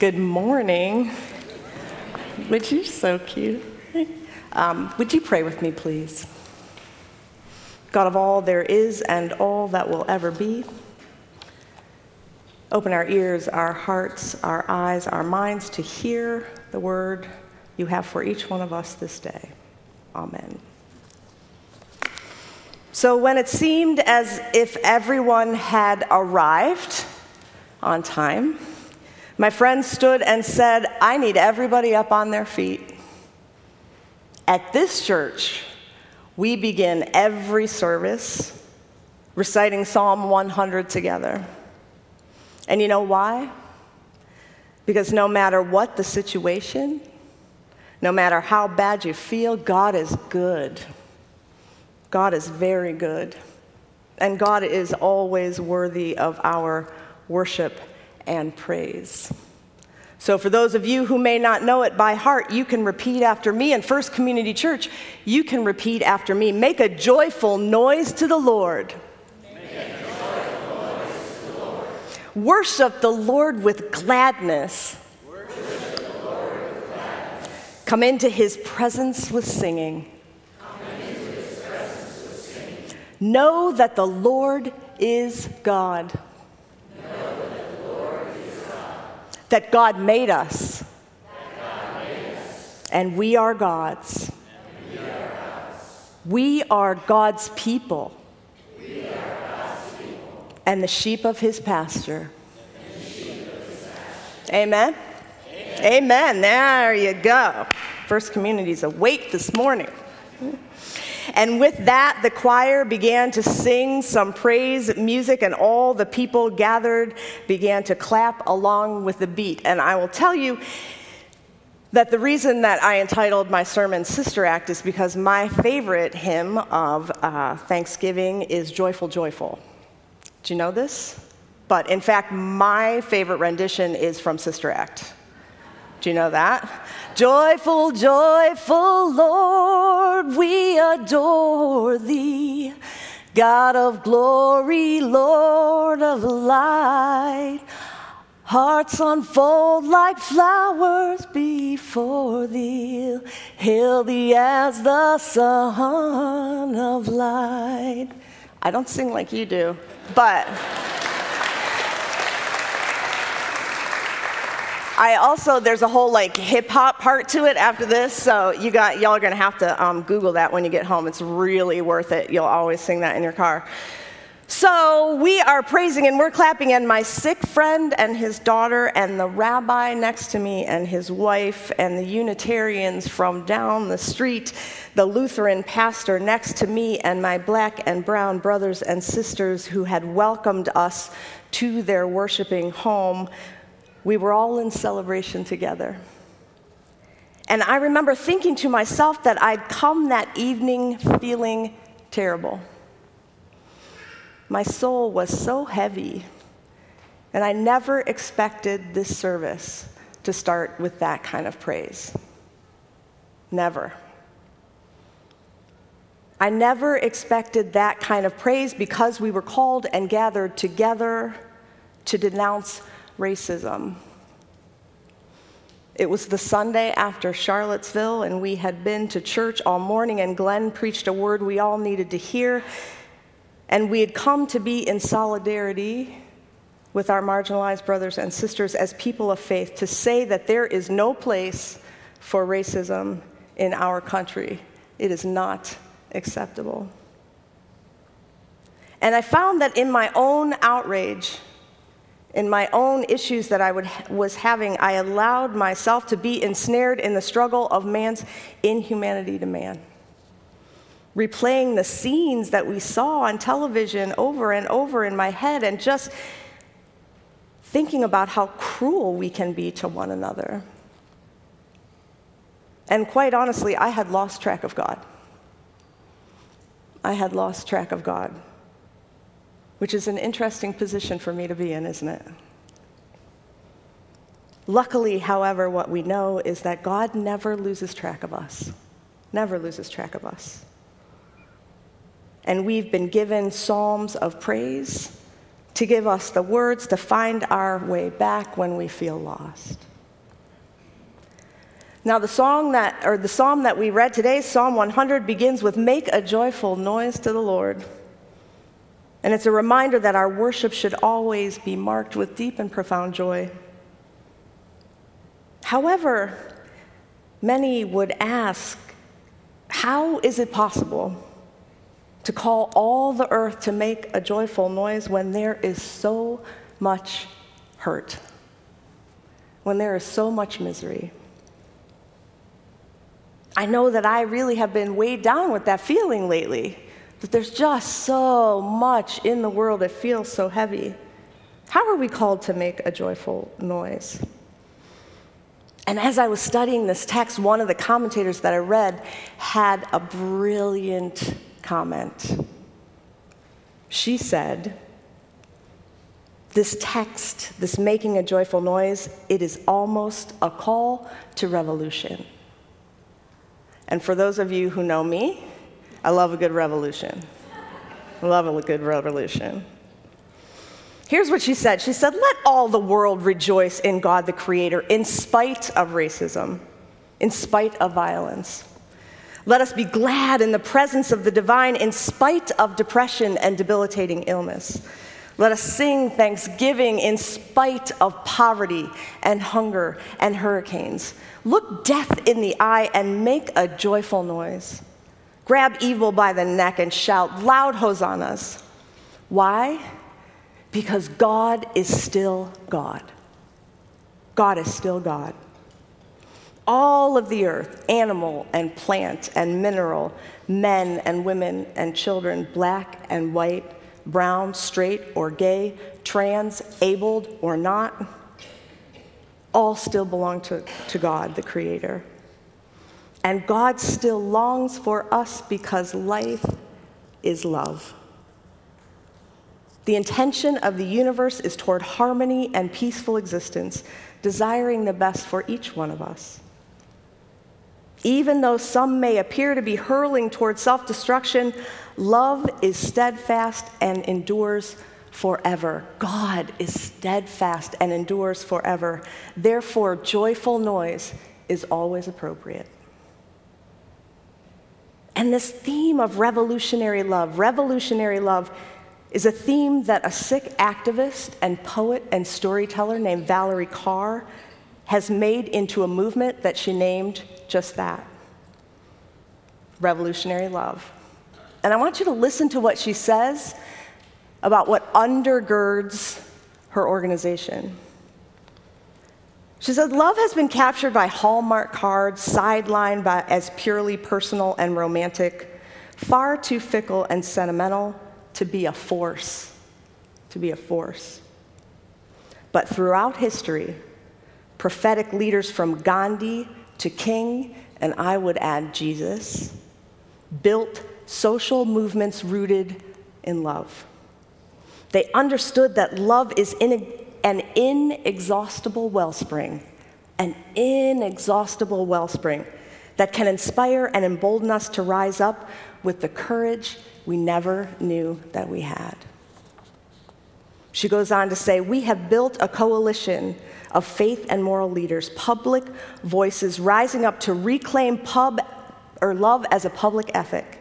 Good morning. Would you so cute? Um, would you pray with me, please? God of all there is and all that will ever be. Open our ears, our hearts, our eyes, our minds to hear the word you have for each one of us this day. Amen. So, when it seemed as if everyone had arrived on time, my friend stood and said, I need everybody up on their feet. At this church, we begin every service reciting Psalm 100 together. And you know why? Because no matter what the situation, no matter how bad you feel, God is good. God is very good. And God is always worthy of our worship and praise. So, for those of you who may not know it by heart, you can repeat after me. In First Community Church, you can repeat after me. Make a joyful noise to the Lord. Worship the Lord with gladness. Come into his presence with singing. Know that the Lord is God. That God made us, and we are God's. We are God's people, and the sheep of his pasture. Amen? Amen. There you go. First Community's awake this morning. And with that, the choir began to sing some praise music, and all the people gathered began to clap along with the beat. And I will tell you, that the reason that I entitled my sermon Sister Act is because my favorite hymn of uh, Thanksgiving is Joyful, Joyful. Do you know this? But in fact, my favorite rendition is from Sister Act. Do you know that? Joyful, joyful Lord, we adore thee. God of glory, Lord of light. Hearts unfold like flowers before thee. Hail thee as the Son of light. I don't sing like you do, but. I also there's a whole like hip hop part to it after this, so you got y'all are gonna have to um, Google that when you get home. It's really worth it. You'll always sing that in your car. So we are praising and we're clapping, and my sick friend and his daughter, and the rabbi next to me, and his wife, and the Unitarians from down the street, the Lutheran pastor next to me, and my black and brown brothers and sisters who had welcomed us to their worshiping home we were all in celebration together. And I remember thinking to myself that I'd come that evening feeling terrible. My soul was so heavy, and I never expected this service to start with that kind of praise. Never. I never expected that kind of praise because we were called and gathered together to denounce racism. It was the Sunday after Charlottesville, and we had been to church all morning, and Glenn preached a word we all needed to hear. And we had come to be in solidarity with our marginalized brothers and sisters as people of faith to say that there is no place for racism in our country. It is not acceptable. And I found that in my own outrage, in my own issues that I would, was having, I allowed myself to be ensnared in the struggle of man's inhumanity to man. Replaying the scenes that we saw on television over and over in my head, and just thinking about how cruel we can be to one another. And quite honestly, I had lost track of God. I had lost track of God which is an interesting position for me to be in, isn't it? Luckily, however, what we know is that God never loses track of us, never loses track of us. And we've been given psalms of praise to give us the words to find our way back when we feel lost. Now, the song that, or the psalm that we read today, Psalm 100, begins with Make a joyful noise to the Lord. And it's a reminder that our worship should always be marked with deep and profound joy. However, many would ask, how is it possible to call all the earth to make a joyful noise when there is so much hurt? When there is so much misery? I know that I really have been weighed down with that feeling lately, that there's just so much in the world that feels so heavy. How are we called to make a joyful noise? And as I was studying this text, one of the commentators that I read had a brilliant comment. She said, This text, this making a joyful noise, it is almost a call to revolution. And for those of you who know me, I love a good revolution. I love a good revolution. Here's what she said She said, Let all the world rejoice in God the Creator in spite of racism, in spite of violence. Let us be glad in the presence of the divine in spite of depression and debilitating illness. Let us sing thanksgiving in spite of poverty and hunger and hurricanes. Look death in the eye and make a joyful noise. Grab evil by the neck and shout loud hosannas. Why? Because God is still God. God is still God. All of the earth, animal and plant and mineral, men and women and children, black and white, brown, straight or gay, trans, abled or not, all still belong to, to God, the Creator. And God still longs for us because life is love. The intention of the universe is toward harmony and peaceful existence, desiring the best for each one of us. Even though some may appear to be hurling toward self destruction, love is steadfast and endures forever. God is steadfast and endures forever. Therefore, joyful noise is always appropriate. And this theme of revolutionary love, revolutionary love, is a theme that a Sikh activist and poet and storyteller named Valarie Kaur has made into a movement that she named just that revolutionary love. And I want you to listen to what she says about what undergirds her organization. She said, Love has been captured by Hallmark cards, sidelined by, as purely personal and romantic, far too fickle and sentimental to be a force. To be a force. But throughout history, prophetic leaders from Gandhi to King, and I would add Jesus, built social movements rooted in love. They understood that love is in an inexhaustible wellspring, an inexhaustible wellspring that can inspire and embolden us to rise up with the courage we never knew that we had. She goes on to say, We have built a coalition of faith and moral leaders, public voices rising up to reclaim pub or love as a public ethic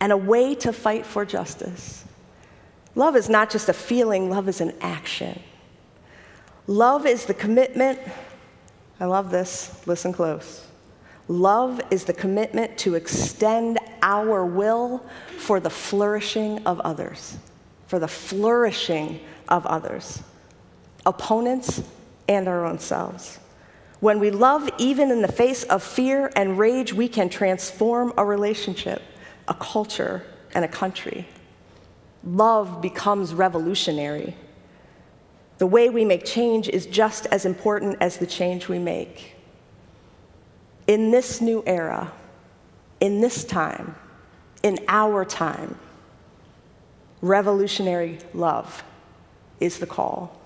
and a way to fight for justice. Love is not just a feeling, love is an action. Love is the commitment, I love this, listen close. Love is the commitment to extend our will for the flourishing of others, for the flourishing of others, opponents and our own selves. When we love, even in the face of fear and rage, we can transform a relationship, a culture, and a country love becomes revolutionary. The way we make change is just as important as the change we make. In this new era, in this time, in our time, revolutionary love is the call.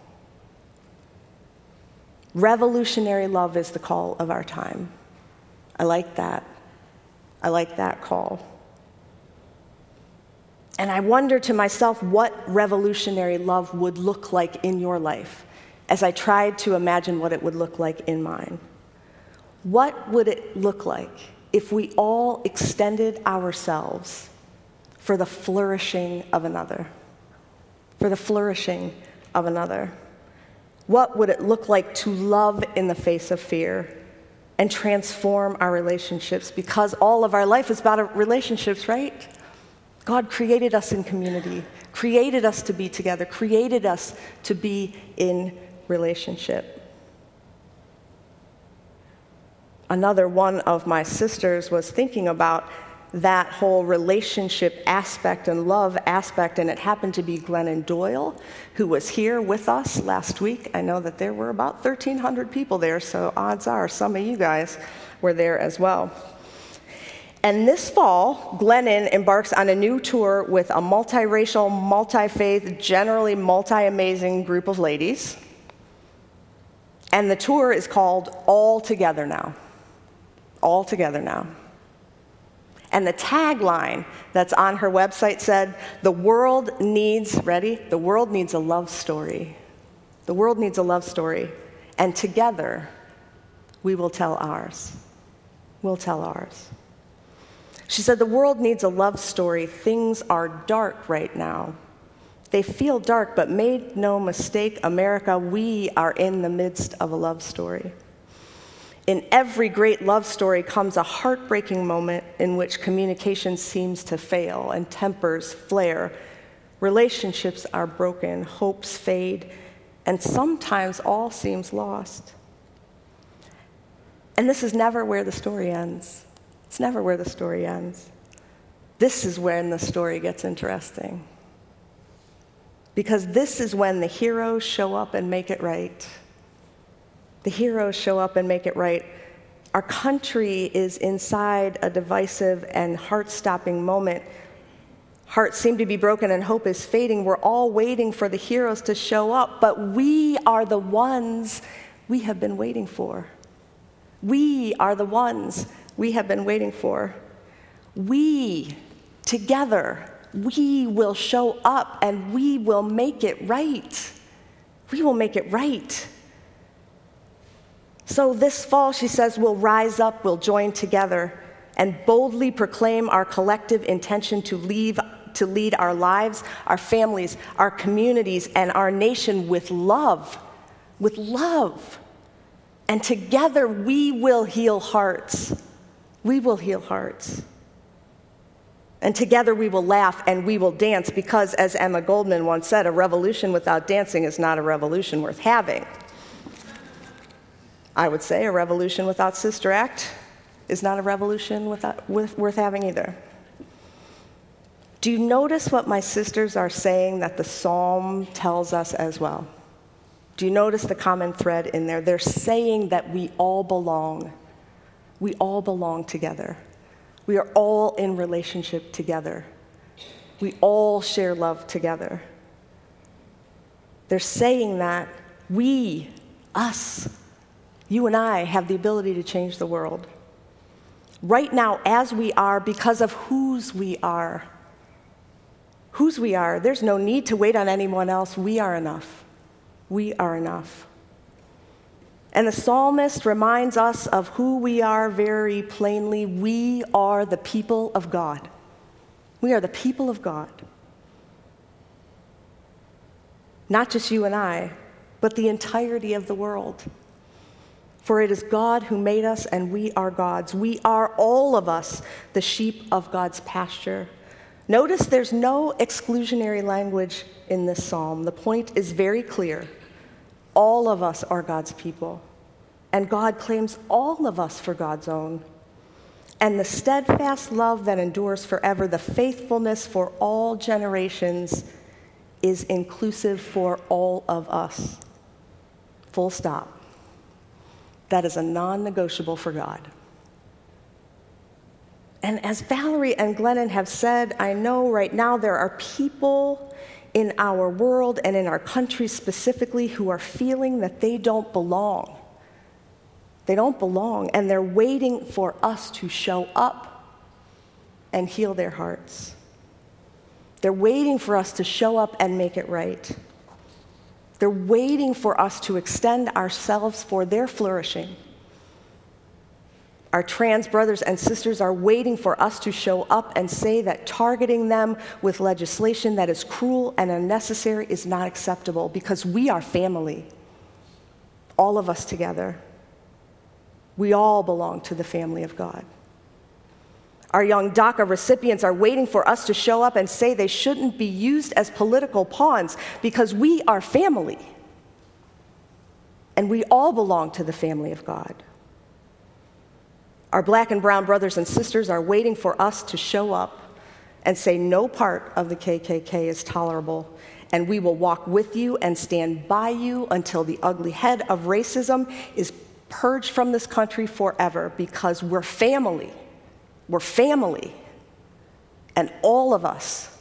Revolutionary love is the call of our time. I like that. I like that call. And I wonder to myself what revolutionary love would look like in your life as I tried to imagine what it would look like in mine. What would it look like if we all extended ourselves for the flourishing of another? For the flourishing of another. What would it look like to love in the face of fear and transform our relationships? Because all of our life is about relationships, right? God created us in community, created us to be together, created us to be in relationship. Another one of my sisters was thinking about that whole relationship aspect and love aspect, and it happened to be Glennon Doyle, who was here with us last week. I know that there were about 1,300 people there, so odds are some of you guys were there as well. And this fall, Glennon embarks on a new tour with a multiracial, multi faith, generally multi amazing group of ladies. And the tour is called All Together Now. All Together Now. And the tagline that's on her website said, The world needs, ready? The world needs a love story. The world needs a love story. And together, we will tell ours. We'll tell ours. She said, The world needs a love story. Things are dark right now. They feel dark, but make no mistake, America, we are in the midst of a love story. In every great love story comes a heartbreaking moment in which communication seems to fail and tempers flare. Relationships are broken, hopes fade, and sometimes all seems lost. And this is never where the story ends. It's never where the story ends. This is when the story gets interesting. Because this is when the heroes show up and make it right the heroes show up and make it right. Our country is inside a divisive and heart stopping moment. Hearts seem to be broken and hope is fading. We're all waiting for the heroes to show up, but we are the ones we have been waiting for. We are the ones we have been waiting for. We, together, we will show up and we will make it right. We will make it right. So this fall, she says, we'll rise up, we'll join together, and boldly proclaim our collective intention to leave to lead our lives, our families, our communities, and our nation with love. With love. And together we will heal hearts. We will heal hearts. And together we will laugh and we will dance because, as Emma Goldman once said, a revolution without dancing is not a revolution worth having. I would say a revolution without Sister Act is not a revolution without, with, worth having either. Do you notice what my sisters are saying that the psalm tells us as well? Do you notice the common thread in there? They're saying that we all belong. We all belong together. We are all in relationship together. We all share love together. They're saying that we, us, you and I have the ability to change the world. Right now, as we are, because of whose we are. Whose we are. There's no need to wait on anyone else. We are enough. We are enough. And the psalmist reminds us of who we are very plainly. We are the people of God. We are the people of God. Not just you and I, but the entirety of the world. For it is God who made us, and we are God's. We are all of us the sheep of God's pasture. Notice there's no exclusionary language in this psalm. The point is very clear. All of us are God's people, and God claims all of us for God's own. And the steadfast love that endures forever, the faithfulness for all generations, is inclusive for all of us. Full stop. That is a non negotiable for God. And as Valarie and Glennon have said, I know right now there are people in our world and in our country specifically who are feeling that they don't belong. They don't belong, and they're waiting for us to show up and heal their hearts. They're waiting for us to show up and make it right. They're waiting for us to extend ourselves for their flourishing. Our trans brothers and sisters are waiting for us to show up and say that targeting them with legislation that is cruel and unnecessary is not acceptable because we are family. All of us together. We all belong to the family of God. Our young DACA recipients are waiting for us to show up and say they shouldn't be used as political pawns because we are family. And we all belong to the family of God. Our black and brown brothers and sisters are waiting for us to show up and say no part of the KKK is tolerable, and we will walk with you and stand by you until the ugly head of racism is purged from this country forever because we're family. We're family. And all of us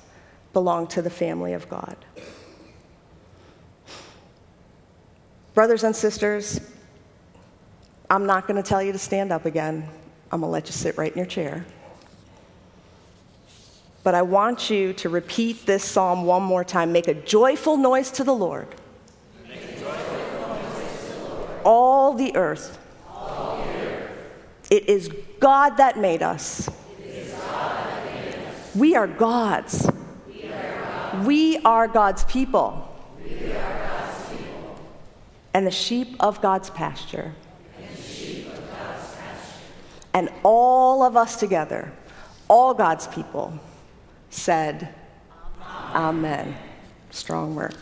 belong to the family of God. Brothers and sisters, I'm not going to tell you to stand up again. I'm going to let you sit right in your chair. But I want you to repeat this psalm one more time. Make a joyful noise to the Lord. All, the earth. It is God that made us. We, are God's. we are God's. We are God's people. We are God's people. And the sheep of God's pasture and all of us together, all God's people, said, Amen. Amen. Strong work.